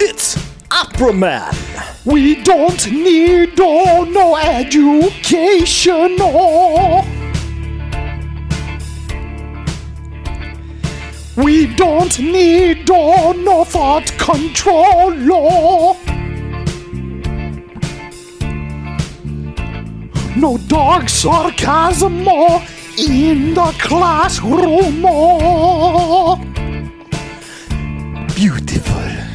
it's Opera Man. We don't need oh, no education. Oh. We don't need oh, no thought control. Oh. No dark sarcasm oh, in the classroom. Oh. Beautiful.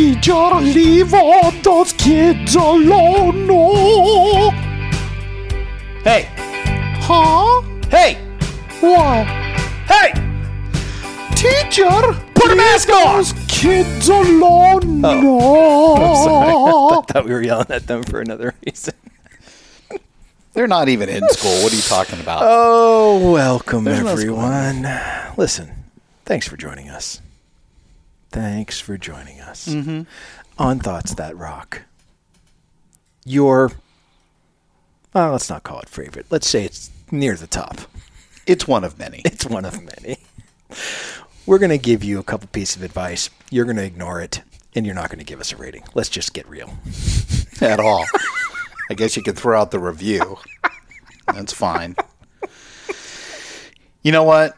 Teacher, leave all those kids alone. No. Hey, Huh? hey, What? hey! Teacher, Put a mask on! those kids alone. Oh. No. Thought we were yelling at them for another reason. They're not even in school. What are you talking about? Oh, welcome There's no everyone. Listen, thanks for joining us. Thanks for joining us mm-hmm. on Thoughts That Rock. Your, well, let's not call it favorite. Let's say it's near the top. It's one of many. It's one of many. We're going to give you a couple pieces of advice. You're going to ignore it, and you're not going to give us a rating. Let's just get real. at all. I guess you could throw out the review. That's fine. You know what?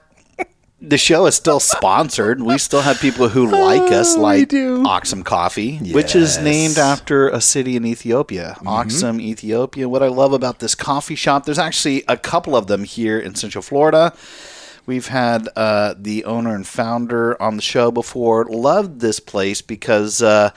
The show is still sponsored. We still have people who like us, like do. Axum Coffee, which is named after a city in Ethiopia. Axum, Ethiopia. What I love about this coffee shop, there's actually a couple of them here in Central Florida. We've had uh, the owner and founder on the show before. Loved this place because uh,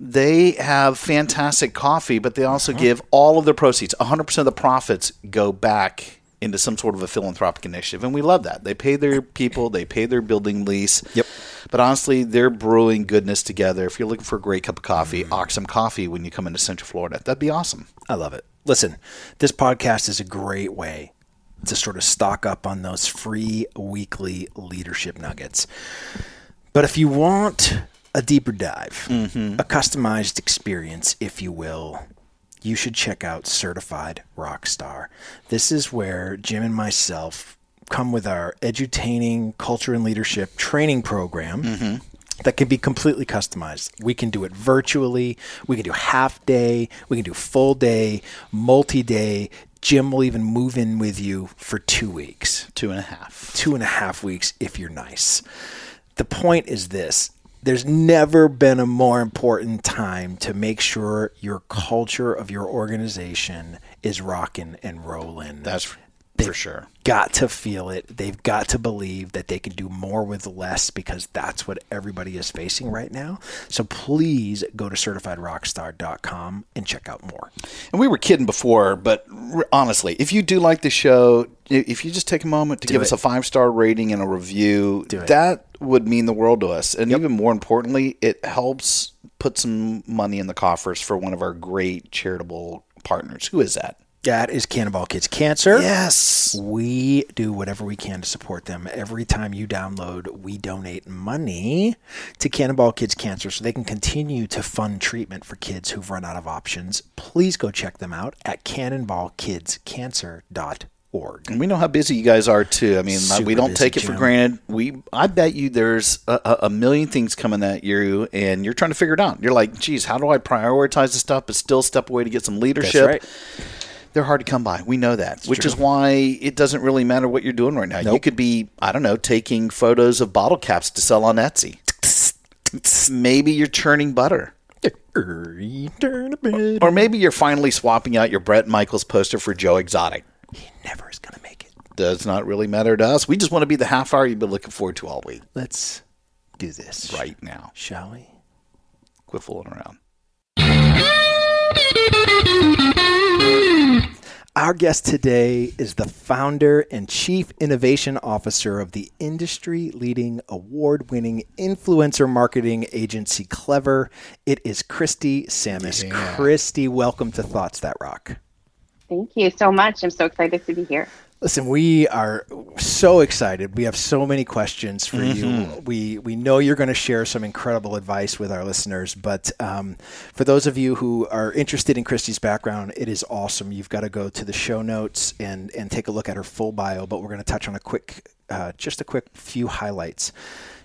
they have fantastic coffee, but they also give all of their proceeds, 100% of the profits go back into some sort of a philanthropic initiative. And we love that. They pay their people, they pay their building lease. Yep. But honestly, they're brewing goodness together. If you're looking for a great cup of coffee, mm. Axum Coffee when you come into Central Florida, that'd be awesome. I love it. Listen, this podcast is a great way to sort of stock up on those free weekly leadership nuggets. But if you want a deeper dive, mm-hmm. a customized experience, if you will, you should check out Certified Rockstar. This is where Jim and myself come with our edutaining culture and leadership training program mm-hmm. that can be completely customized. We can do it virtually. We can do half day. We can do full day, multi day. Jim will even move in with you for two weeks, Two and a half. two and a half weeks if you're nice. The point is this there's never been a more important time to make sure your culture of your organization is rocking and rolling. That's for They've sure. Got to feel it. They've got to believe that they can do more with less because that's what everybody is facing right now. So please go to certifiedrockstar.com and check out more. And we were kidding before, but honestly, if you do like the show, if you just take a moment to give us a five star rating and a review, Do it. that would mean the world to us. And even more importantly, it helps put some money in the coffers for one of our great charitable partners. Who is that? That is Cannonball Kids Cancer. Yes. We do whatever we can to support them. Every time you download, we donate money to Cannonball Kids Cancer so they can continue to fund treatment for kids who've run out of options. Please go check them out at cannonballkidscancer.org. And we know how busy you guys are too. I mean, Super we don't take it for granted. We, I bet you, there's a, a- million things coming at you, and you're trying to figure it out. You're like, geez, how do I prioritize this stuff, but still step away to get some leadership? They're hard to come by. We know that, which is why it doesn't really matter what you're doing right now. You could be, I don't know, taking photos of bottle caps to sell on Etsy. Maybe you're churning butter. Or maybe you're finally swapping out your Bret Michaels poster for Joe Exotic. He never is going to make it. Does not really matter to us. We just want to be the half hour you've been looking forward to all week. Let's do this Right now. shall we? Quit fooling around. Our guest today is the founder and chief innovation officer of the industry leading award winning influencer marketing agency Clever. It is Kristy Sammis. Yeah. Kristy, welcome to Thoughts That Rock. Thank you so much. I'm so excited to be here. Listen, we are so excited. We have so many questions for Mm-hmm. you. We we know you're going to share some incredible advice with our listeners, but um, for those of you who are interested in Kristy's background, it is awesome. You've got to go to the show notes and and take a look at her full bio. But we're going to touch on a quick, uh, just a quick few highlights.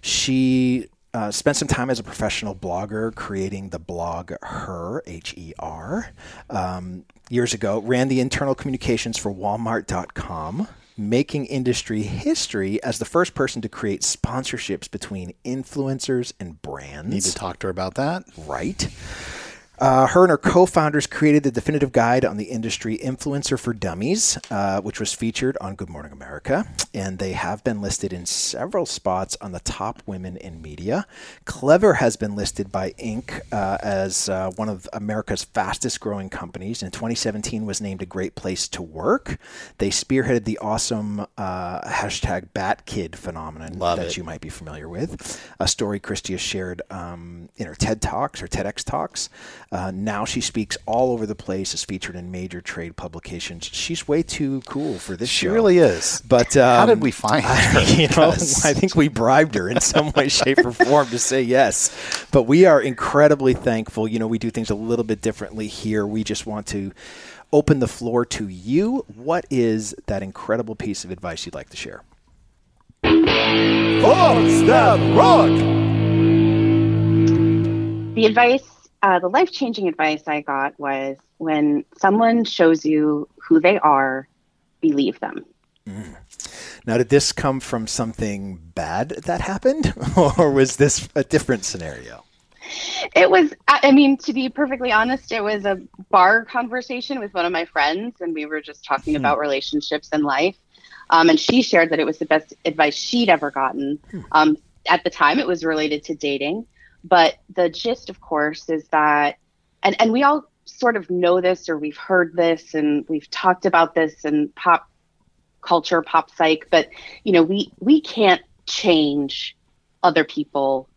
She uh, spent some time as a professional blogger creating the blog Her, H E R, um, years ago. Ran the internal communications for Walmart.com, making industry history as the first person to create sponsorships between influencers and brands. Need to talk to her about that. Right. Uh, her and her co-founders created the definitive guide on the industry influencer for dummies uh, which was featured on good morning america. And they have been listed in several spots on the top women in media. Clever has been listed by inc uh, as uh, one of america's fastest growing companies. In 2017 was named a great place to work. They spearheaded the awesome uh, hashtag batkid phenomenon Love that it. you might be familiar with. A story Kristy has shared um, in her ted talks her tedx talks uh, now she speaks all over the place, is featured in major trade publications. She's way too cool for this She show. really is. But um, How did we find her? you know, I think we bribed her in some way, shape, or form to say yes. But we are incredibly thankful. You know, we do things a little bit differently here. We just want to open the floor to you. What is that incredible piece of advice you'd like to share? Thoughts that rock. The advice, uh, the life changing advice I got was when someone shows you who they are, believe them. Now, did this come from something bad that happened, or was this a different scenario? It was, I I mean, to be perfectly honest, it was a bar conversation with one of my friends, and we were just talking about relationships and life. Um, and she shared that it was the best advice she'd ever gotten. Um, at the time, it was related to dating. But the gist, of course, is that, and, and we all sort of know this or we've heard this and we've talked about this in pop culture, pop psych, but, you know, we, we can't change other people.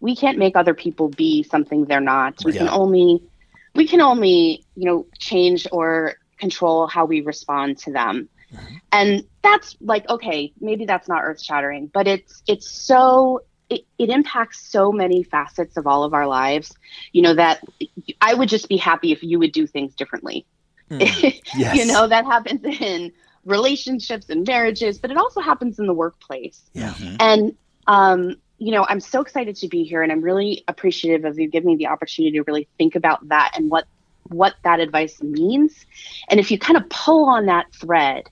We can't make other people be something they're not. We can only, we can only, you know, change or control how we respond to them. Mm-hmm. And that's like, okay, maybe that's not earth shattering, but it's, it's so it, it impacts so many facets of all of our lives you know that i would just be happy if you would do things differently. Yes. you know that happens in relationships and marriages but it also happens in the workplace. Yeah. and um, you know i'm so excited to be here and i'm really appreciative of you giving me the opportunity to really think about that and what what that advice means. And if you kind of pull on that thread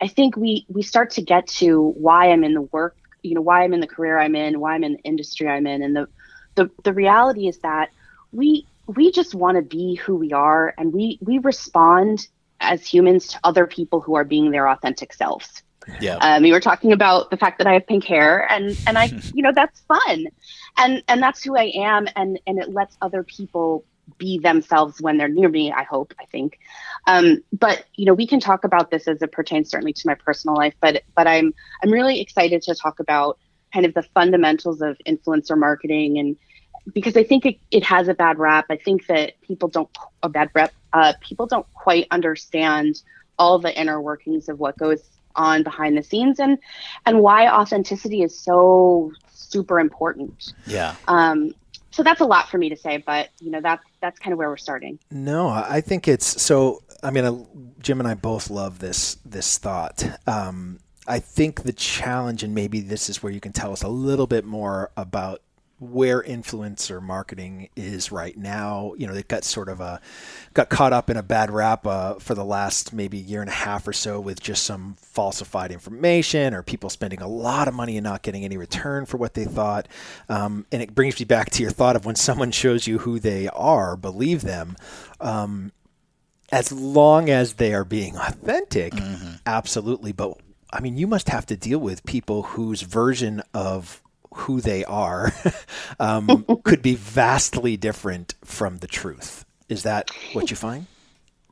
i think we we start to get to why i'm in the work you know why i'm in the career i'm in why i'm in the industry i'm in. And the the, the reality is that we we just want to be who we are. And we we respond as humans to other people who are being their authentic selves. Yeah. um, you were talking about the fact that I have pink hair, and and I, you know, that's fun, and and that's who I am, and and it lets other people be themselves when they're near me. I hope, I think, um, but you know, we can talk about this as it pertains certainly to my personal life, but but I'm I'm really excited to talk about kind of the fundamentals of influencer marketing and because I think it, it has a bad rap. I think that people don't a bad rep. Uh, people don't quite understand all the inner workings of what goes on behind the scenes and and why authenticity is so super important. yeah. Um, so that's a lot for me to say, but you know that's that's kind of where we're starting. No, I I think it's so. I mean, uh, Jim and I both love this this thought. Um, I think the challenge, and maybe this is where you can tell us a little bit more about where influencer marketing is right now. You know, it got sort of a got caught up in a bad rap uh, for the last maybe year and a half or so with just some falsified information or people spending a lot of money and not getting any return for what they thought. Um, and it brings me back to your thought of when someone shows you who they are, believe them. Um, as long as they are being authentic, absolutely. But I mean, you must have to deal with people whose version of who they are um, could be vastly different from the truth. Is that what you find?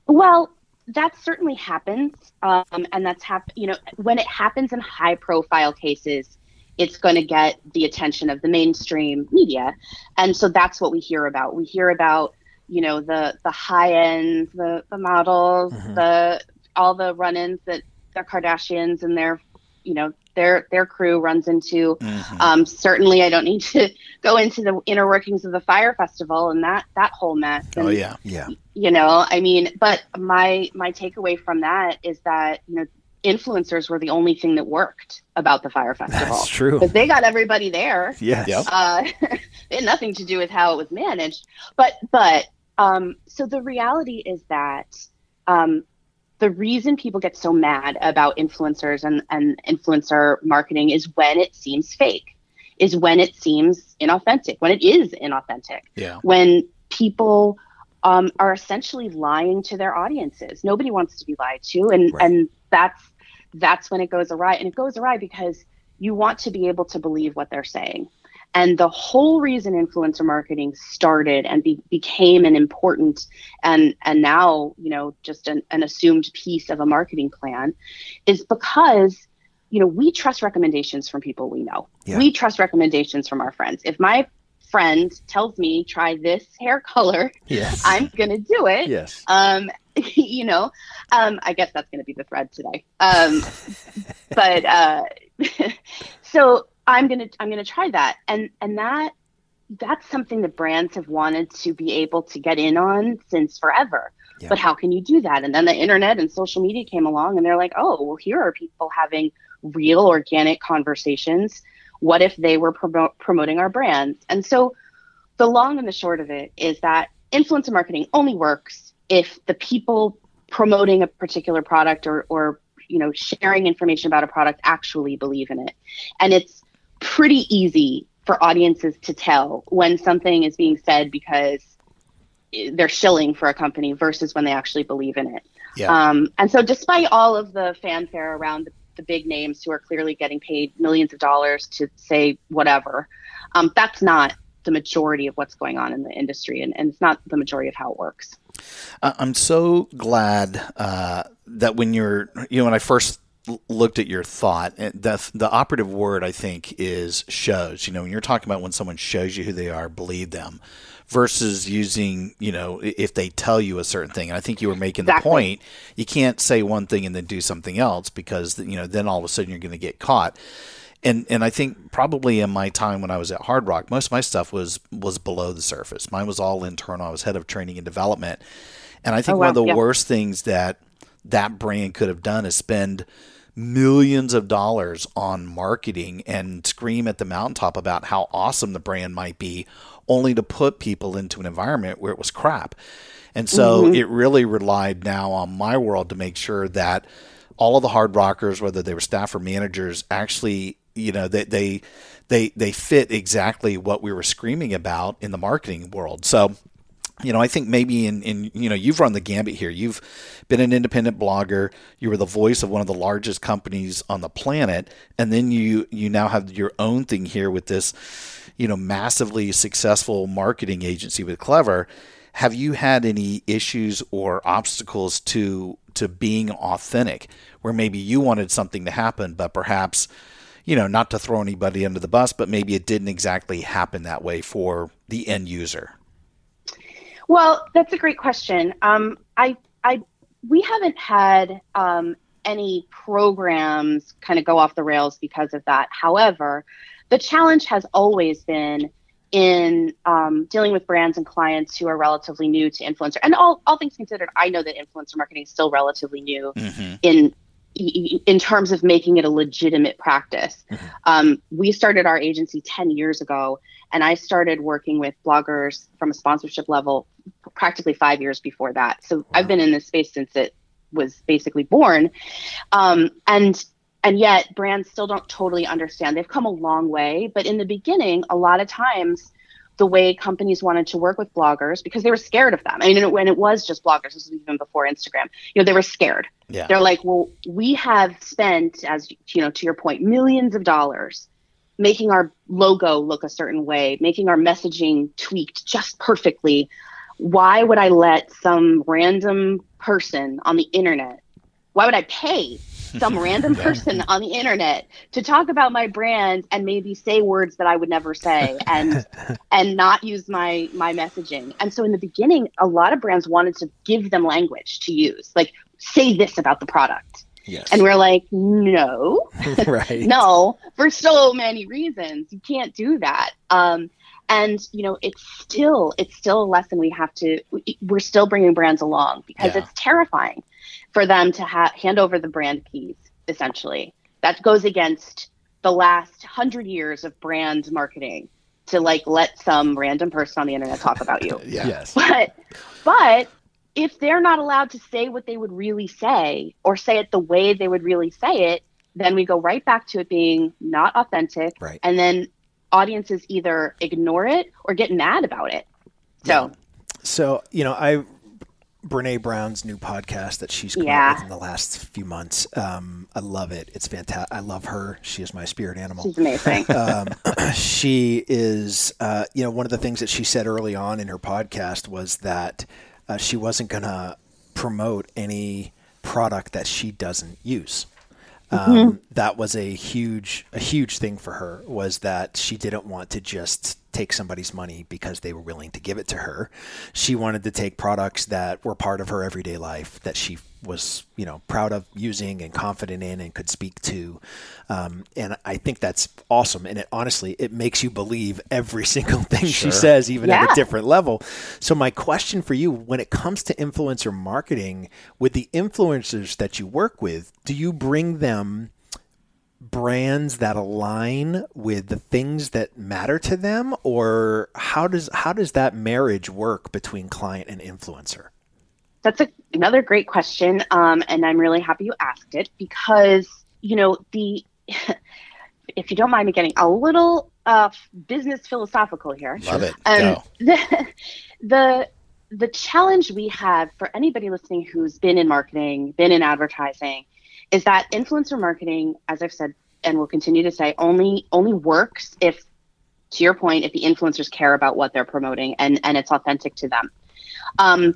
Well, that certainly happens, um, and that's hap- You know, when it happens in high-profile cases, it's going to get the attention of the mainstream media, and so that's what we hear about. We hear about you know the the high ends, the the models, mm-hmm. the all the run-ins that the Kardashians and their you know their their crew runs into. Mm-hmm. Um, certainly, I don't need to go into the inner workings of the Fyre Festival and that that whole mess. Oh, and, oh yeah, yeah. You know, I mean, but my my takeaway from that is that you know influencers were the only thing that worked about the Fyre Festival. That's true because they got everybody there. Yes. Yep. Uh, it had nothing to do with how it was managed, but but um, so the reality is that um, the reason people get so mad about influencers and, and influencer marketing is when it seems fake, is when it seems inauthentic, when it is inauthentic. Yeah. When people um, are essentially lying to their audiences. Nobody wants to be lied to, and right. and that's that's when it goes awry. And it goes awry because you want to be able to believe what they're saying. And the whole reason influencer marketing started and be, became an important and and now you know just an, an assumed piece of a marketing plan is because you know we trust recommendations from people we know. Yeah. We trust recommendations from our friends. If my friend tells me try this hair color, yes. I'm gonna do it. Yes. Um, you know, um, I guess that's gonna be the thread today. Um, but uh, so I'm gonna I'm gonna try that, and and that that's something that brands have wanted to be able to get in on since forever. Yeah. But how can you do that? And then the internet and social media came along, and they're like, oh, well, here are people having real organic conversations. What if they were promo- promoting our brands? And so, the long and the short of it is that influencer marketing only works if the people promoting a particular product or or you know sharing information about a product actually believe in it and it's pretty easy for audiences to tell when something is being said because they're shilling for a company versus when they actually believe in it. Yeah. Um, and so, despite all of the fanfare around the, the, big names who are clearly getting paid millions of dollars to say whatever, um, that's not the majority of what's going on in the industry, and, and it's not the majority of how it works. I'm so glad uh, that when you're, you know, when I first looked at your thought the the operative word i think is shows you know when you're talking about when someone shows you who they are believe them versus using you know if they tell you a certain thing and i think you were making exactly. the point you can't say one thing and then do something else because you know then all of a sudden you're going to get caught and and I think probably in my time when I was at Hard Rock, most of my stuff was was below the surface. Mine was all internal. I was head of training and development, and I think oh, wow. one of the yeah. worst things that that brand could have done is spend millions of dollars on marketing and scream at the mountaintop about how awesome the brand might be, only to put people into an environment where it was crap. And so mm-hmm. it really relied now on my world to make sure that all of the hard rockers, whether they were staff or managers, actually, you know, they they they they fit exactly what we were screaming about in the marketing world. So you know, I think maybe in, in, you know, you've run the gambit here. You've been an independent blogger. You were the voice of one of the largest companies on the planet. And then you, you now have your own thing here with this, you know, massively successful marketing agency with Clever. Have you had any issues or obstacles to, to being authentic where maybe you wanted something to happen, but perhaps, you know, not to throw anybody under the bus, but maybe it didn't exactly happen that way for the end user? Well, that's a great question. Um, I, I, we haven't had um, any programs kind of go off the rails because of that. However, the challenge has always been in um, dealing with brands and clients who are relatively new to influencer. And all, all things considered, I know that influencer marketing is still relatively new mm-hmm. in in terms of making it a legitimate practice. Mm-hmm. Um, we started our agency 10 years ago, and I started working with bloggers from a sponsorship level practically five years before that. So wow. I've been in this space since it was basically born. Um, and and yet brands still don't totally understand. They've come a long way, but in the beginning, a lot of times the way companies wanted to work with bloggers because they were scared of them. I mean, when it was just bloggers, this was even before Instagram. You know, they were scared. Yeah. They're like, well, we have spent, as you know, to your point, millions of dollars making our logo look a certain way, making our messaging tweaked just perfectly. Why would I let some random person on the internet? Why would I pay some random person on the internet to talk about my brand and maybe say words that I would never say and and not use my my messaging. And so in the beginning, a lot of brands wanted to give them language to use, like say this about the product. Yes. And we're like, no, right. no, for so many reasons. You can't do that. Um, and you know, it's still it's still a lesson we have to. We're still bringing brands along because Yeah. it's terrifying for them to ha- hand over the brand keys. Essentially, that goes against the last hundred years of brand marketing to like let some random person on the internet talk about you. Yeah. Yes. But but if they're not allowed to say what they would really say or say it the way they would really say it, then we go right back to it being not authentic. Right. And then audiences either ignore it or get mad about it. So So, you know, I Brene Brown's new podcast that she's come Yeah. out with in the last few months. Um, I love it. It's fantastic. I love her. She is my spirit animal. she's amazing. um, she is, uh, you know, one of the things that she said early on in her podcast was that uh, she wasn't going to promote any product that she doesn't use. Um, That was a huge, a huge thing for her. Was that she didn't want to just take somebody's money because they were willing to give it to her. She wanted to take products that were part of her everyday life that she was, you know, proud of using and confident in and could speak to. Um, and I think that's awesome. And it honestly, it makes you believe every single thing she says, even at a different level. So my question for you, when it comes to influencer marketing, with the influencers that you work with, do you bring them brands that align with the things that matter to them or how does how does that marriage work between client and influencer That's a, another great question. Um, and I'm really happy you asked it because, you know, the, if you don't mind me getting a little uh, business philosophical here. Love it. Um, Go. the, the the challenge we have for anybody listening who's been in marketing, been in advertising, is that influencer marketing, as I've said and will continue to say, only only works if, to your point, if the influencers care about what they're promoting and and it's authentic to them. Um,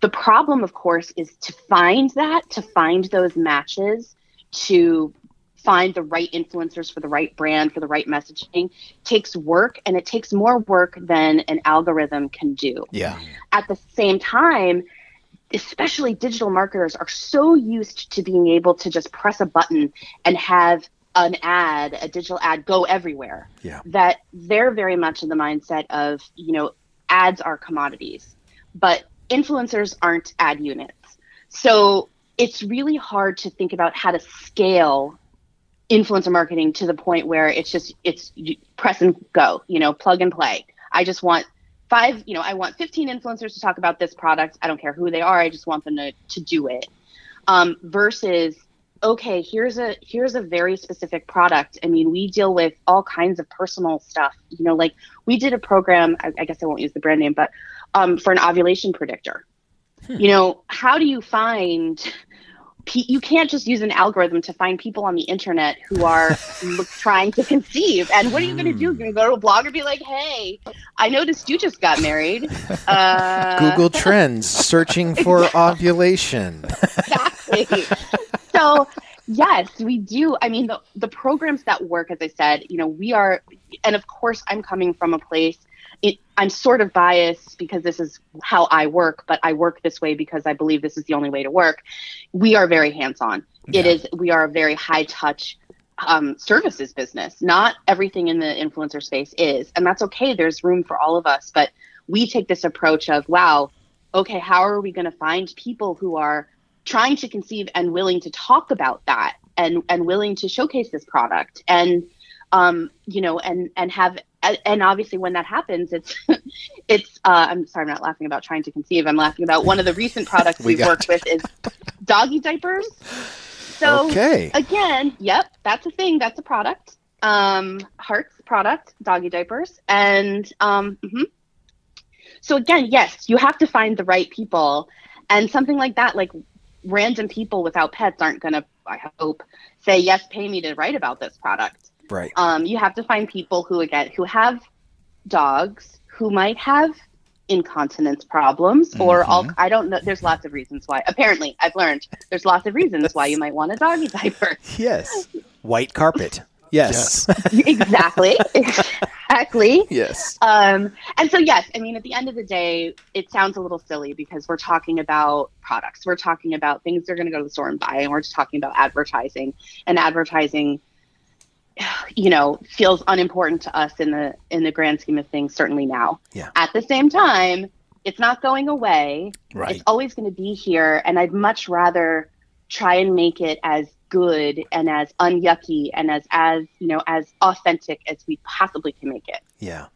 the problem, of course, is to find that, to find those matches, to find the right influencers for the right brand, for the right messaging, takes work and it takes more work than an algorithm can do. Yeah. At the same time, especially digital marketers are so used to being able to just press a button and have an ad, a digital ad go everywhere yeah that they're very much in the mindset of, you know, ads are commodities, but influencers aren't ad units. So it's really hard to think about how to scale influencer marketing to the point where it's just it's press and go, you know, plug and play. I just want five, you know, I want 15 influencers to talk about this product. I don't care who they are. I just want them to to do it. Um, versus okay, here's a here's a very specific product. I mean, we deal with all kinds of personal stuff. You know, like we did a program. I, I guess I won't use the brand name, but um, for an ovulation predictor. You know, how do you find? Pe- You can't just use an algorithm to find people on the internet who are look, trying to conceive. And what are you going to do? You're going to go to a blog and be like, "Hey, I noticed you just got married." Uh, google trends searching for ovulation exactly. so yes, we do. I mean, the the programs that work, as I said, you know, we are, and of course, I'm coming from a place. It, I'm sort of biased because this is how I work, but I work this way because I believe this is the only way to work. We are very hands on. It is. We are a very high touch um, services business. Not everything in the influencer space is, and that's okay. There's room for all of us, but we take this approach of, wow, okay, how are we going to find people who are trying to conceive and willing to talk about that and and willing to showcase this product and um you know and and have and obviously when that happens it's it's uh i'm sorry i'm not laughing about trying to conceive. I'm laughing about one of the recent products We we've got worked with is doggy diapers. So okay. again yep that's a thing. That's a product. Um hearts product doggy diapers. And um mhm. so again yes you have to find the right people. And something like that like random people without pets aren't going to i hope say yes pay me to write about this product right um, you have to find people who again who have dogs who might have incontinence problems or all I don't know there's lots of reasons why. Apparently, I've learned there's lots of reasons why you might want a doggy diaper. Yes. White carpet. Yes. exactly. exactly. Yes. Um, and so, yes, I mean, at the end of the day, it sounds a little silly because we're talking about products. We're talking about things they're going to go to the store and buy, and we're just talking about advertising. And advertising, you know, feels unimportant to us in the in the grand scheme of things. Certainly now. Yeah. At the same time, it's not going away. Right. It's always going to be here, and I'd much rather try and make it as good and as unyucky and as as you know as authentic as we possibly can make it. Yeah.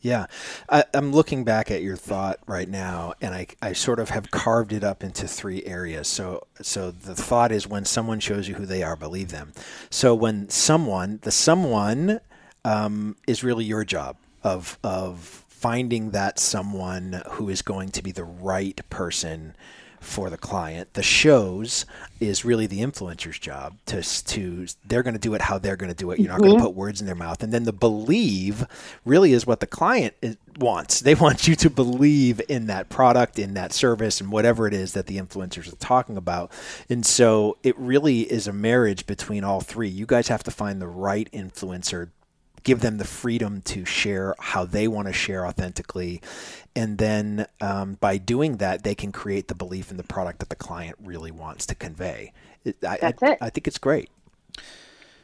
Yeah. I, I'm looking back at your thought right now, and I, I sort of have carved it up into three areas. So, so the thought is when someone shows you who they are, believe them. So when someone, the someone, um, is really your job of of finding that someone who is going to be the right person for the client. The shows is really the influencer's job to to they're going to do it how they're going to do it. You're not going to mm-hmm. put words in their mouth. And then the believe really is what the client is, wants. They want you to believe in that product, in that service, and whatever it is that the influencers are talking about. And so it really is a marriage between all three. You guys have to find the right influencer give them the freedom to share how they want to share authentically. And then um, by doing that, they can create the belief in the product that the client really wants to convey. It, That's I, it. I think it's great.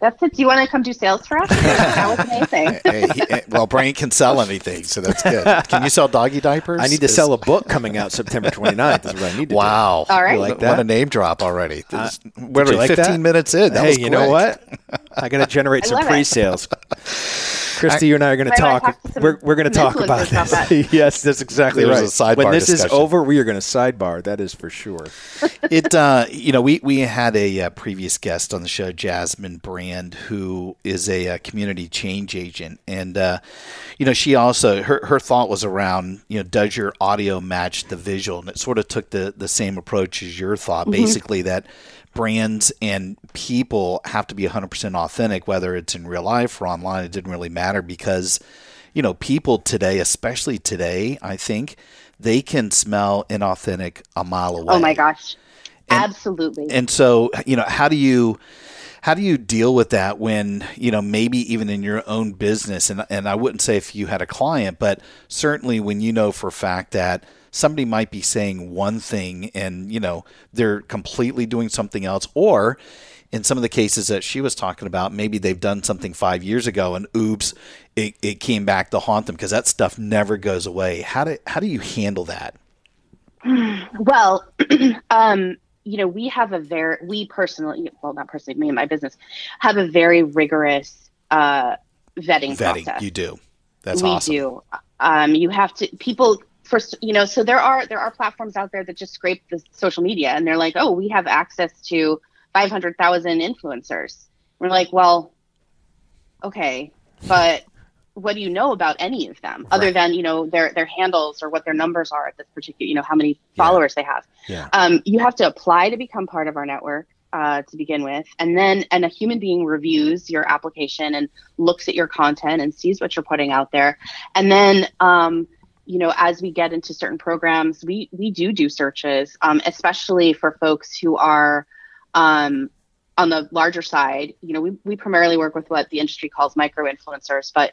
That's it. Do you want to come do sales for us? that was amazing. Hey, he- eh, well, Brant can sell anything, so that's good. Can you sell doggy diapers? I need to sell a book coming out September 29th. Is what I need to do. Wow. All right. You like What that? a name drop already. This, Uh, what are we, like 15 that? minutes in? That hey, was you know what? I got to generate some pre-sales. Kristy, you and I are going to Right, talk. to We're, we're going to talk about influencers about this. yes, that's exactly There's right. a sidebar when this discussion. is over, we are going to sidebar. That is for sure. it uh, you know we we had a uh, previous guest on the show Jasmin brand who is a, uh community change agent. And uh, you know she also her, her thought was around you know does your audio match the visual? And it sort of took the the same approach as your thought. Basically that brands and people have to be 100% authentic whether it's in real life or online. It didn't really matter because you know people today especially today i think they can smell inauthentic a mile away Oh my gosh. Absolutely. and so, you know, how do you how do you deal with that when, you know, maybe even in your own business and and I wouldn't say if you had a client, but certainly when you know for a fact that somebody might be saying one thing and, you know, they're completely doing something else or in some of the cases that she was talking about, maybe they've done something five years ago and oops, it, it came back to haunt them because that stuff never goes away. How do how do you handle that? Well, um, you know, we have a very, we personally, well, not personally, me and my business have a very rigorous uh, vetting, Vetting, process. you do. That's we awesome. do. Um, you have to people first, you know. So there are there are platforms out there that just scrape the social media, and they're like, oh, we have access to five hundred thousand influencers. We're like, well, okay, but what do you know about any of them other than you know their their handles or what their numbers are at this particular, you know, how many followers they have. Yeah. Um, you have to apply to become part of our network. Uh, to begin with, and then and a human being reviews your application and looks at your content and sees what you're putting out there, and then um, you know as we get into certain programs, we we do do searches, um, especially for folks who are um, on the larger side. You know, we we primarily work with what the industry calls micro influencers, but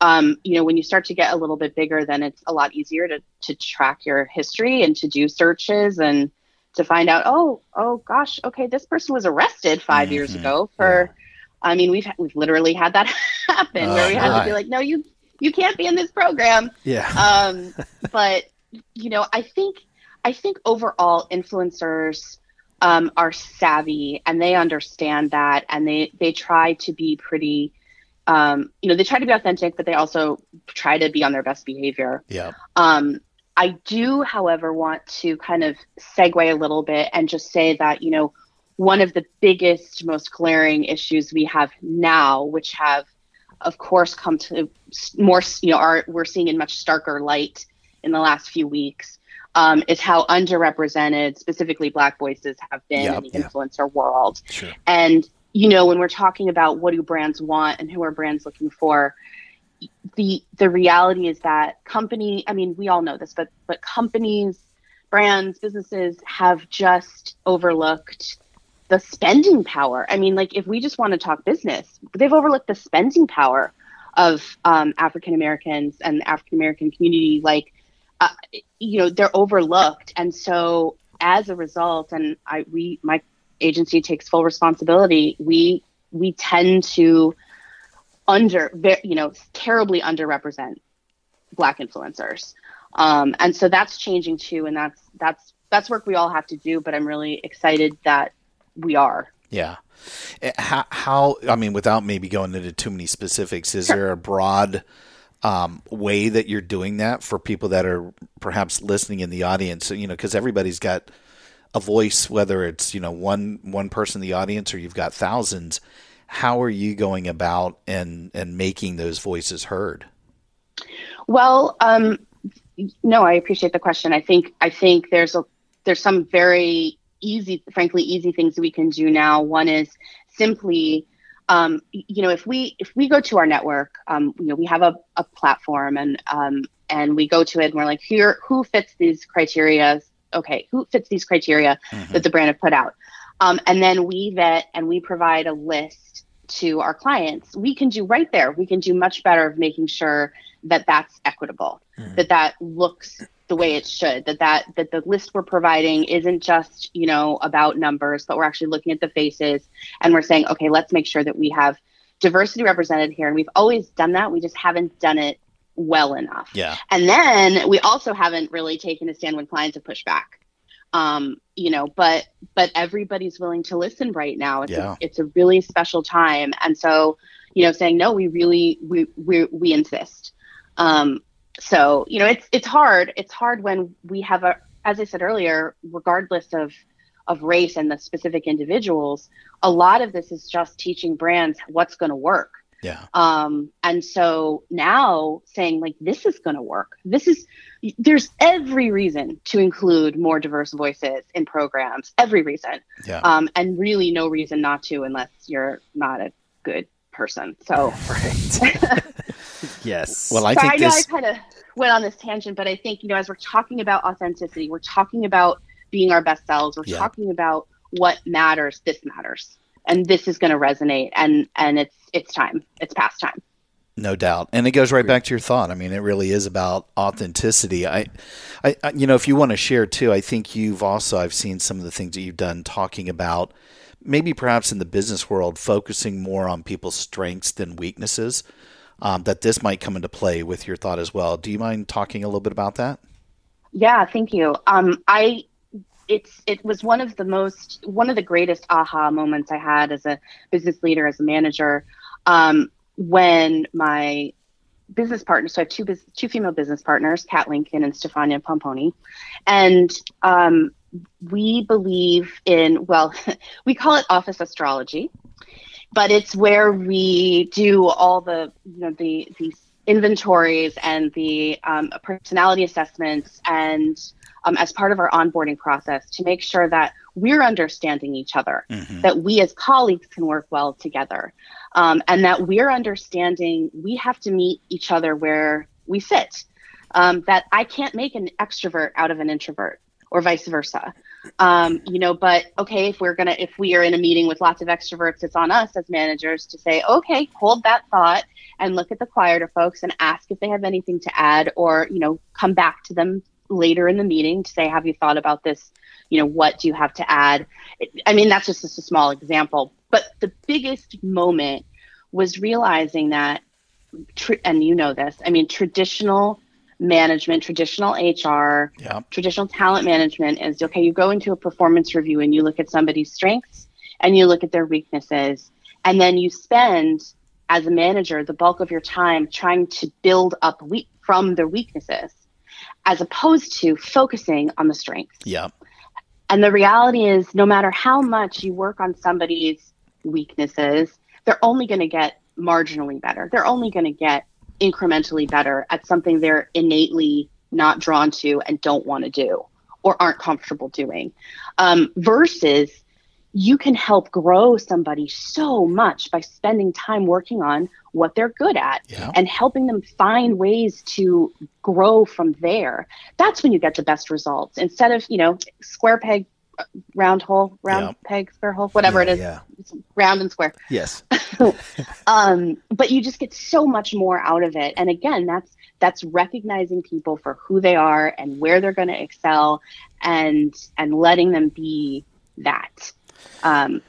um, you know when you start to get a little bit bigger, then it's a lot easier to to track your history and to do searches and to find out oh oh gosh okay this person was arrested 5 years Mhm. ago for i mean we've we've literally had that happen where we had to be like no you you can't be in this program Yeah. um but you know i think i think overall influencers um, are savvy and they understand that and they they try to be pretty um, you know they try to be authentic but they also try to be on their best behavior Yeah. um, I do, however, want to kind of segue a little bit and just say that, you know, one of the biggest, most glaring issues we have now, which have, of course, come to more, you know, are we're seeing in much starker light in the last few weeks, um, is how underrepresented, specifically Black voices, have been Yep, in the yeah. influencer world. Sure. And, you know, when we're talking about what do brands want and who are brands looking for, the the reality is that company i mean we all know this but but companies brands businesses have just overlooked the spending power i mean like if we just want to talk business they've overlooked the spending power of um, african americans and the african american community like uh, you know they're overlooked. And so as a result and i we my agency takes full responsibility we we tend to under you know terribly underrepresent black influencers. Um, and so that's changing too and that's that's that's work we all have to do but i'm really excited that we are. Yeah. Eh, how, how i mean without maybe going into too many specifics is sure. there a broad um, way that you're doing that for people that are perhaps listening in the audience you know because everybody's got a voice whether it's you know one one person in the audience or you've got thousands how are you going about and and making those voices heard? Well, um, no, I appreciate the question. I think I think there's a there's some very easy, frankly, easy things we can do now. One is simply, um, you know, if we if we go to our network, um, you know, we have a, a platform and um, and we go to it and we're like, here, who fits these criteria? Okay, who fits these criteria mm-hmm. that the brand have put out? Um, and then we vet and we provide a list to our clients. We can do right there. We can do much better of making sure that that's equitable, mm. that that looks the way it should, that that that the list we're providing isn't just you know about numbers, but we're actually looking at the faces and we're saying, okay, let's make sure that we have diversity represented here. And we've always done that. We just haven't done it well enough. Yeah. And then we also haven't really taken a stand when clients have pushed back um, you know, but but everybody's willing to listen right now. It's yeah. a, it's a really special time, and so you know, saying no, we really we we we insist. Um, so you know, it's it's hard. It's hard when we have a, as I said earlier, regardless of of race and the specific individuals, a lot of this is just teaching brands what's going to work. Yeah. Um, and so now saying like this is going to work. This is there's every reason to include more diverse voices in programs. Every reason. Yeah. Um, and really no reason not to unless you're not a good person. So. Right. yes. Well, I think I know this... I kind of went on this tangent, but I think you know as we're talking about authenticity, we're talking about being our best selves. We're yeah. talking about what matters. This matters and this is going to resonate and and it's it's time it's past time no doubt and it goes right back to your thought i mean it really is about authenticity i i, you know if you want to share too i think you've also i've seen some of the things that you've done talking about maybe perhaps in the business world focusing more on people's strengths than weaknesses um, that this might come into play with your thought as well. Do you mind talking a little bit about that? Yeah thank you. Um, i it's it was one of the most one of the greatest aha moments I had as a business leader as a manager um, when my business partners so I have two two female business partners Kat Lincoln and Stefania Pomponi. And um, we believe in well we call it office astrology but it's where we do all the you know the the inventories and the um, personality assessments and um, as part of our onboarding process to make sure that we're understanding each other, mm-hmm. that we as colleagues can work well together, um, and that we're understanding we have to meet each other where we sit. Um, that I can't make an extrovert out of an introvert or vice versa. Um, you know, but okay, if we're gonna, if we are in a meeting with lots of extroverts, it's on us as managers to say, okay, hold that thought and look at the quieter folks and ask if they have anything to add or, you know, come back to them later in the meeting to say, have you thought about this? You know, what do you have to add? I mean, that's just a small example. But the biggest moment was realizing that, and you know this, I mean, traditional management, traditional HR, yeah. traditional talent management is okay, you go into a performance review and you look at somebody's strengths and you look at their weaknesses. And then you spend, as a manager, the bulk of your time trying to build up we- from their weaknesses as opposed to focusing on the strengths. Yeah. And the reality is, no matter how much you work on somebody's weaknesses, they're only going to get marginally better. They're only going to get incrementally better at something they're innately not drawn to and don't want to do or aren't comfortable doing. Um, versus you can help grow somebody so much by spending time working on what they're good at Yeah. and helping them find ways to grow from there. That's when you get the best results. Instead of, you know, square peg, uh, round hole, round Yeah. peg, square hole, whatever Yeah, it is, round and square. Yes. um, but you just get so much more out of it. And again, that's that's recognizing people for who they are and where they're going to excel, and and letting them be that. Um,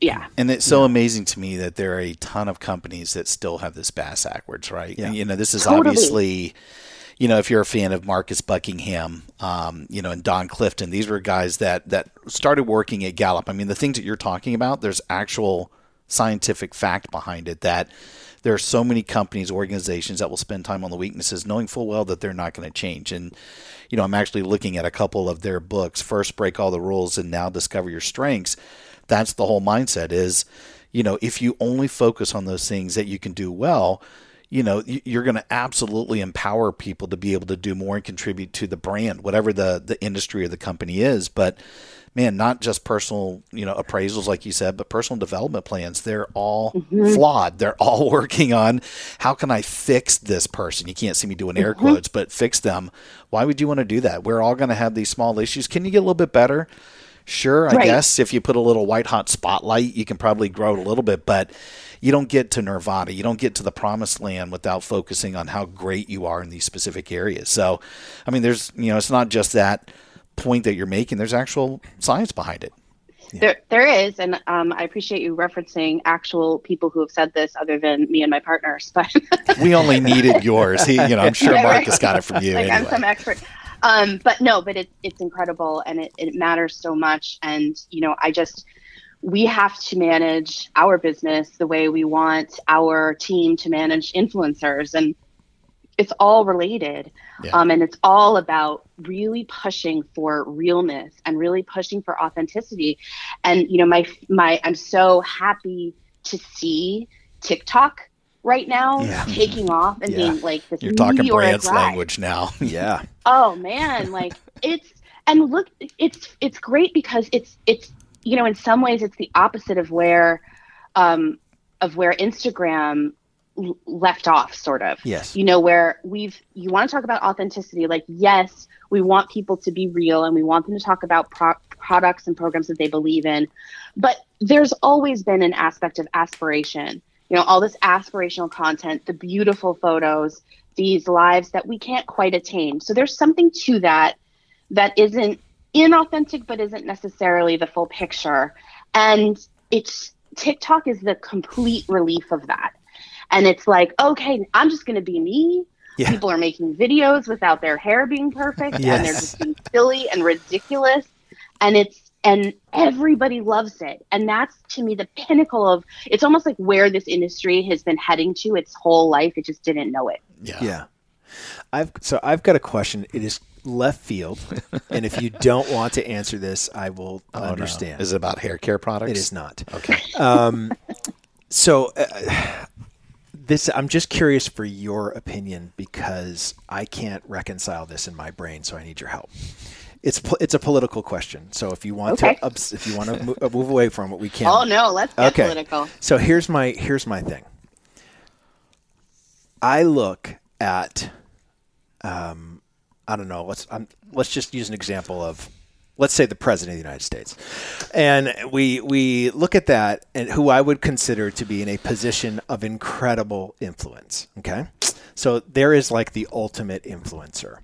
yeah, And it's so amazing to me that there are a ton of companies that still have this bass backwards, right? Yeah. You know, this is Totally. obviously, you know, if you're a fan of Marcus Buckingham, um, you know, and Don Clifton, these were guys that that started working at Gallup. I mean, the things that you're talking about, there's actual scientific fact behind it that there are so many companies, organizations that will spend time on the weaknesses, knowing full well that they're not going to change. And you know, I'm actually looking at a couple of their books, First Break All the Rules and Now Discover Your Strengths. That's the whole mindset is, you know, if you only focus on those things that you can do well, you know, you're going to absolutely empower people to be able to do more and contribute to the brand, whatever the the industry or the company is. But man, not just personal, you know, appraisals like you said, but personal development plans. They're all mm-hmm. flawed. They're all working on how can I fix this person? You can't see me doing air mm-hmm. quotes, but fix them. Why would you want to do that? We're all going to have these small issues. Can you get a little bit better? Sure, I Right. guess if you put a little white hot spotlight, you can probably grow it a little bit, but you don't get to nirvana. You don't get to the promised land without focusing on how great you are in these specific areas. So, I mean, there's, you know, it's not just that point that you're making, there's actual science behind it. there there is, and um, I appreciate you referencing actual people who have said this, other than me and my partners. But We only needed yours. He, you know, I'm sure Yeah, right. Marcus got it from you like anyway. I'm some expert. Um, but no, but it's it's incredible and it, it matters so much. And you know, I just we have to manage our business the way we want our team to manage influencers and it's all related Yeah. um, and it's all about really pushing for realness and really pushing for authenticity and you know my my i'm so happy to see tiktok right now Yeah. taking off and Yeah. being like this You're talking Brand's language now. Yeah. Oh man, like it's and look, it's it's great because it's it's you know in some ways it's the opposite of where um of where Instagram left off sort of. Yes. You know where we've you want to talk about authenticity like yes, we want people to be real and we want them to talk about pro- products and programs that they believe in. But there's always been an aspect of aspiration. You know, all this aspirational content, the beautiful photos, these lives that we can't quite attain. So there's something to that that isn't inauthentic, but isn't necessarily the full picture. And it's TikTok is the complete relief of that. And it's like, okay, I'm just going to be me. Yeah. People are making videos without their hair being perfect, and they're just being silly and ridiculous. And it's and everybody loves it. And that's to me the pinnacle of it's almost like where this industry has been heading to its whole life. It just didn't know it. Yeah. Yeah. I've so I've got a question. It is left field, and if you don't want to answer this, I will Oh, no. understand. Is it about hair care products? It is not. Okay. um, So uh, this I'm just curious for your opinion because I can't reconcile this in my brain, so I need your help. It's it's a political question. So if you want Okay. to if you want to move, move away from it, we can. Oh no, let's get Okay. political. So here's my here's my thing. I look at, um, I don't know. Let's um, let's just use an example of, let's say the president of the United States, and we we look at that and who I would consider to be in a position of incredible influence. Okay, so there is like the ultimate influencer.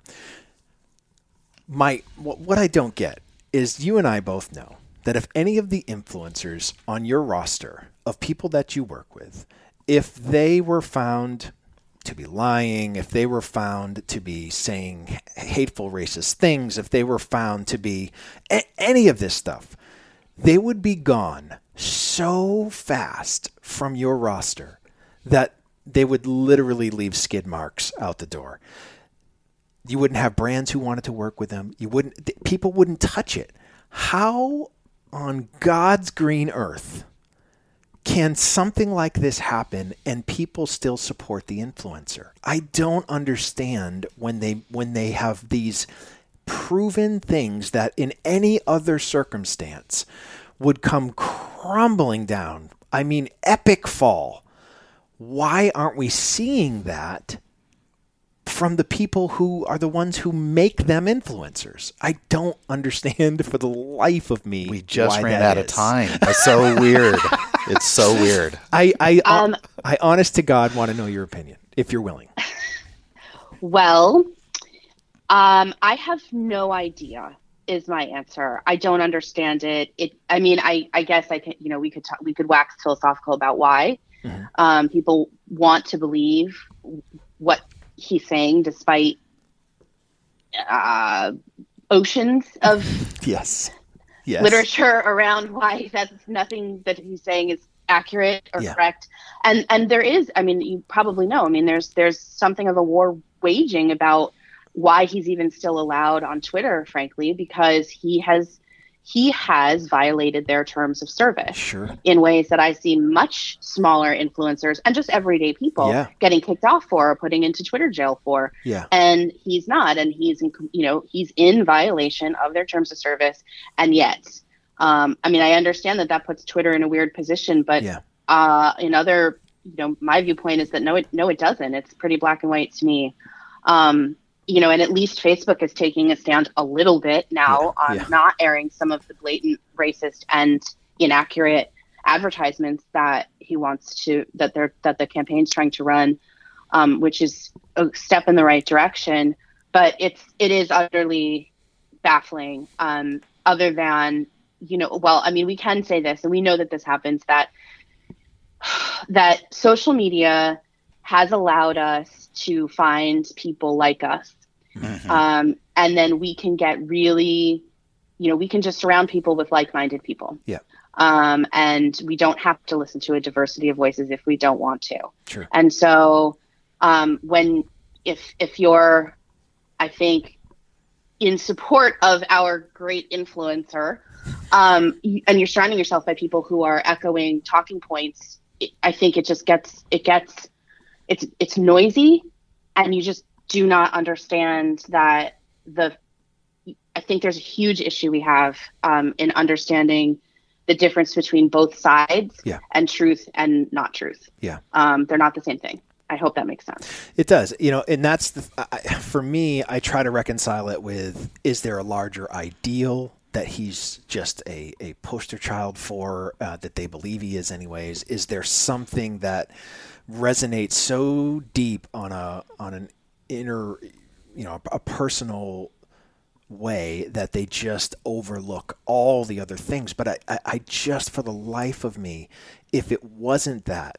My what I don't get is you and I both know that if any of the influencers on your roster of people that you work with, if they were found to be lying, if they were found to be saying hateful, racist things, if they were found to be a- any of this stuff, they would be gone so fast from your roster that they would literally leave skid marks out the door. You wouldn't have brands who wanted to work with them. You wouldn't people wouldn't touch it. How on God's green earth can something like this happen and people still support the influencer? I don't understand when they when they have these proven things that in any other circumstance would come crumbling down. I mean, epic fall. Why aren't we seeing that from the people who are the ones who make them influencers? I don't understand for the life of me. We just ran out of time. That's so weird. It's so weird. I, I, Um, I, honest to God, want to know your opinion, if you're willing. Well, um, I have no idea. Is my answer. I don't understand it. It. I mean, I. I guess I can. You know, we could talk, we could wax philosophical about why um, people want to believe what he's saying, despite uh, oceans of Yes. Yes. literature around why that's nothing that he's saying is accurate or Yeah. correct and and there is i mean you probably know i mean there's there's something of a war waging about why he's even still allowed on twitter frankly because he has he has violated their terms of service Sure. in ways that I see much smaller influencers and just everyday people Yeah. getting kicked off for or putting into Twitter jail for. Yeah. And he's not, and he's in, you know he's in violation of their terms of service, and yet, um, I mean, I understand that that puts Twitter in a weird position, but Yeah. uh, in other, you know, my viewpoint is that no, it no, it doesn't. It's pretty black and white to me. Um, you know, and at least Facebook is taking a stand a little bit now Yeah, on yeah. not airing some of the blatant racist and inaccurate advertisements that he wants to that they're that the campaign's trying to run, um, which is a step in the right direction. But it's it is utterly baffling. Um, other than you know, well, I mean, we can say this, and we know that this happens that that social media has allowed us to find people like us. Um, and then we can get really, you know, we can just surround people with like minded people. Yeah. Um, and we don't have to listen to a diversity of voices if we don't want to. Sure. And so, um, when, if, if you're, I think, in support of our great influencer, um, and you're surrounding yourself by people who are echoing talking points, I think it just gets, it gets, it's, it's noisy and you just do not understand that the, I think there's a huge issue we have um, in understanding the difference between both sides Yeah. and truth and not truth. Yeah. Um, they're not the same thing. I hope that makes sense. It does, you know, and that's the, I, for me. I try to reconcile it with: is there a larger ideal that he's just a, a poster child for uh, that they believe he is, anyways? Is there something that resonates so deep on a on an inner, you know, a personal way that they just overlook all the other things? But I, I, I just, for the life of me, if it wasn't that,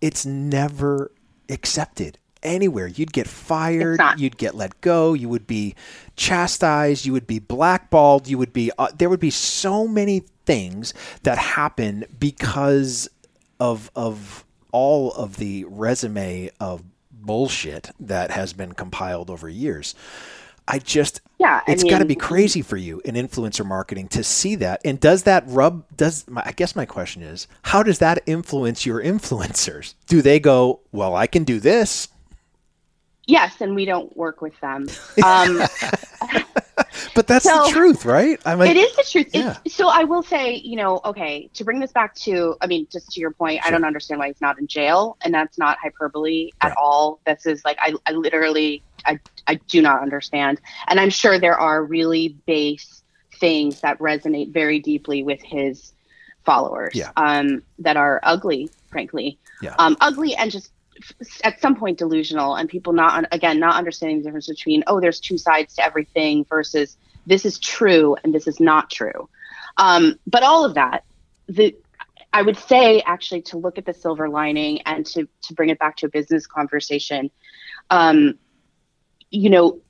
it's never accepted anywhere. You'd get fired, you'd get let go, you would be chastised, you would be blackballed, you would be uh, there would be so many things that happen because of of all of the resume of bullshit that has been compiled over years. I just Yeah, I it's got to be crazy for you in influencer marketing to see that. And does that rub does my, I guess my question is, how does that influence your influencers? Do they go, "Well, I can do this." Yes, and we don't work with them. Um, But that's So- the truth, right? I mean, it is the truth. It- Yeah. so I will say, you know, okay, to bring this back to, I mean, just to your point, I don't understand why he's not in jail, and that's not hyperbole at all. This is like, I, I literally, I, I do not understand, and I'm sure there are really base things that resonate very deeply with his followers, Yeah. um, that are ugly, frankly, Yeah. um, ugly and just at some point delusional and people not again not understanding the difference between oh there's two sides to everything versus this is true and this is not true um, but all of that the i would say actually to look at the silver lining and to to bring it back to a business conversation um, you know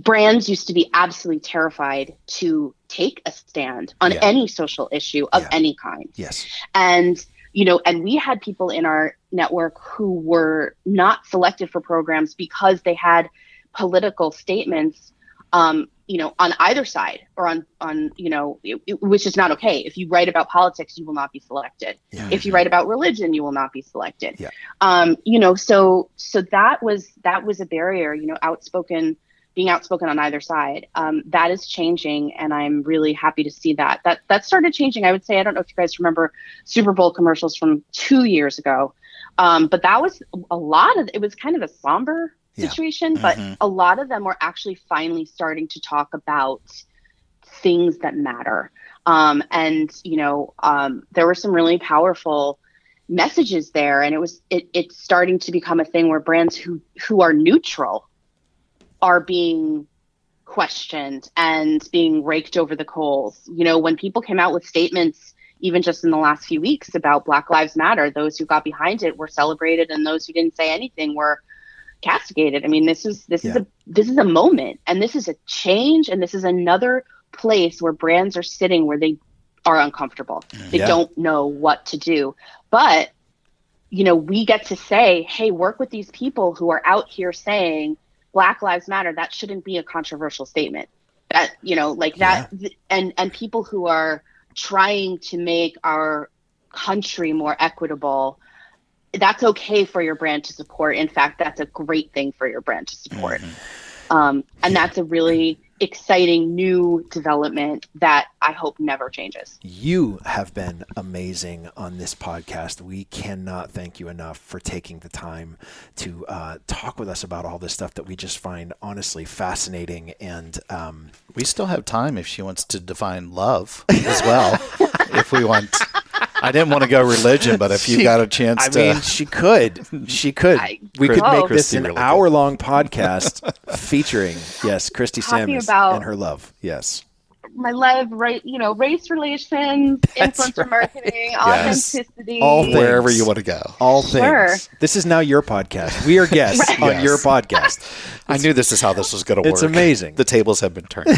brands used to be absolutely terrified to take a stand on Yeah. any social issue of Yeah. any kind yes. and you know and we had people in our network who were not selected for programs because they had political statements um, you know on either side or on on you know it- it- which is not okay if you write about politics you will not be selected Yeah. if you write about religion you will not be selected Yeah. um, you know so so that was that was a barrier you know outspoken being outspoken on either side. Um, that is changing, and I'm really happy to see that. That that started changing. I would say I don't know if you guys remember Super Bowl commercials from two years ago, um, but that was a lot of. It was kind of a somber Yeah. situation, but a lot of them were actually finally starting to talk about things that matter. Um, and you know, um, there were some really powerful messages there, and it was it, it's starting to become a thing where brands who who are neutral are being questioned and being raked over the coals. You know, when people came out with statements, even just in the last few weeks, about Black Lives Matter, those who got behind it were celebrated, and those who didn't say anything were castigated. I mean, this is this is a this is a moment, and this is a change, and this is another place where brands are sitting where they are uncomfortable. Mm-hmm. They Yeah. don't know what to do, but you know, we get to say, "Hey, work with these people who are out here saying Black Lives Matter." That shouldn't be a controversial statement. That you know, like that, and and people who are trying to make our country more equitable that's okay for your brand to support. In fact, that's a great thing for your brand to support. Um, and that's a really exciting new development that I hope never changes. You have been amazing on this podcast. We cannot thank you enough for taking the time to uh, talk with us about all this stuff that we just find honestly fascinating. And um, We still have time if she wants to define love as well. if we want, I didn't want to go religion, but if you She- got a chance to I to, mean, she could. She could. I- we could make this Kristy an really hour long podcast featuring, yes, Kristy Talking about- and her love. Yes. My love, right? You know, race relations, influencer marketing, authenticity. All things. wherever you want to go. All Sure. things. This is now your podcast. We are guests on Yes. your podcast. I knew this is how this was going to work. It's amazing. The tables have been turned.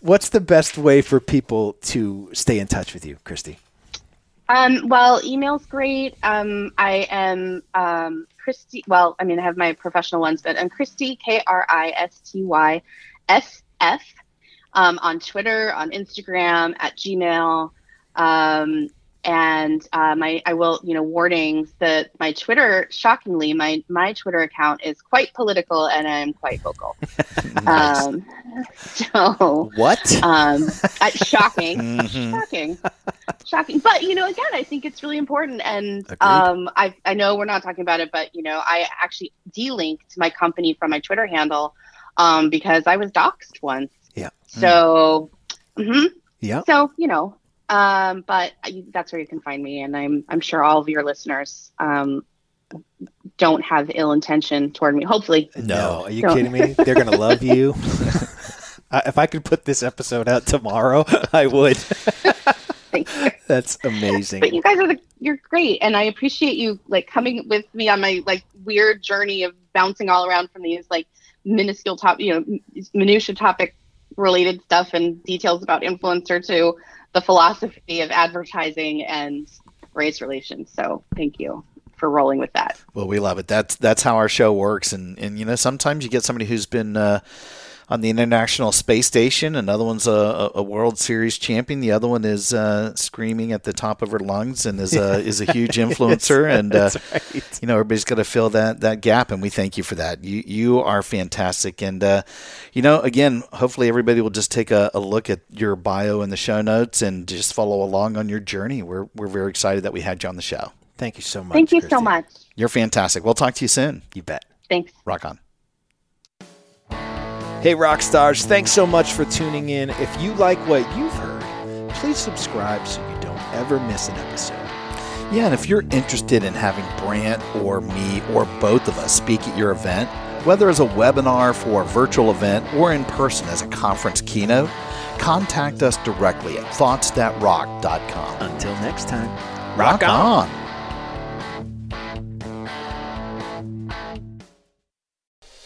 What's the best way for people to stay in touch with you, Kristy? Um, well, email's great. Um, I am um, Kristy. Well, I mean, I have my professional ones, but I'm Kristy K R I S T Y S F um, on Twitter, on Instagram, at Gmail, um, and uh, my I will you know warnings that my Twitter shockingly my my Twitter account is quite political and I'm quite vocal. um, so What? um, I, shocking, Mhm. shocking, shocking. But you know, again, I think it's really important, and Agreed. um, I I know we're not talking about it, but you know, I actually delinked my company from my Twitter handle um, because I was doxxed once. Yeah. So, mhm. Yeah. So you know, um, but I, that's where you can find me, and I'm I'm sure all of your listeners um, don't have ill intention toward me. Hopefully, No, are you Don't. kidding me? They're gonna love you. I- if I could put this episode out tomorrow, I would. thank you. That's amazing. but you guys are the you're great and i appreciate you like coming with me on my like weird journey of bouncing all around from these like minuscule top you know minutia topic related stuff and details about influencer to the philosophy of advertising and race relations so thank you for rolling with that Well, we love it. That's that's how our show works, and and you know sometimes you get somebody who's been uh, on the International Space Station. Another one's a, a- a World Series champion. The other one is uh, screaming at the top of her lungs and is a is a huge influencer. and uh, you know everybody's got to fill that that gap, and we thank you for that. You you are fantastic, and uh, you know again, hopefully everybody will just take a, a look at your bio in the show notes and just follow along on your journey. We're we're very excited that we had you on the show. Thank you so much. thank you so much You're fantastic. We'll talk to you soon. You bet. thanks Rock on. Hey, rock stars! Thanks so much for tuning in. If you like what you've heard, please subscribe so you don't ever miss an episode. Yeah, and if you're interested in having Brant or me or both of us speak at your event, whether as a webinar for a virtual event or in person as a conference keynote, contact us directly at thoughtsthatrock.com. Until next time, Rock on.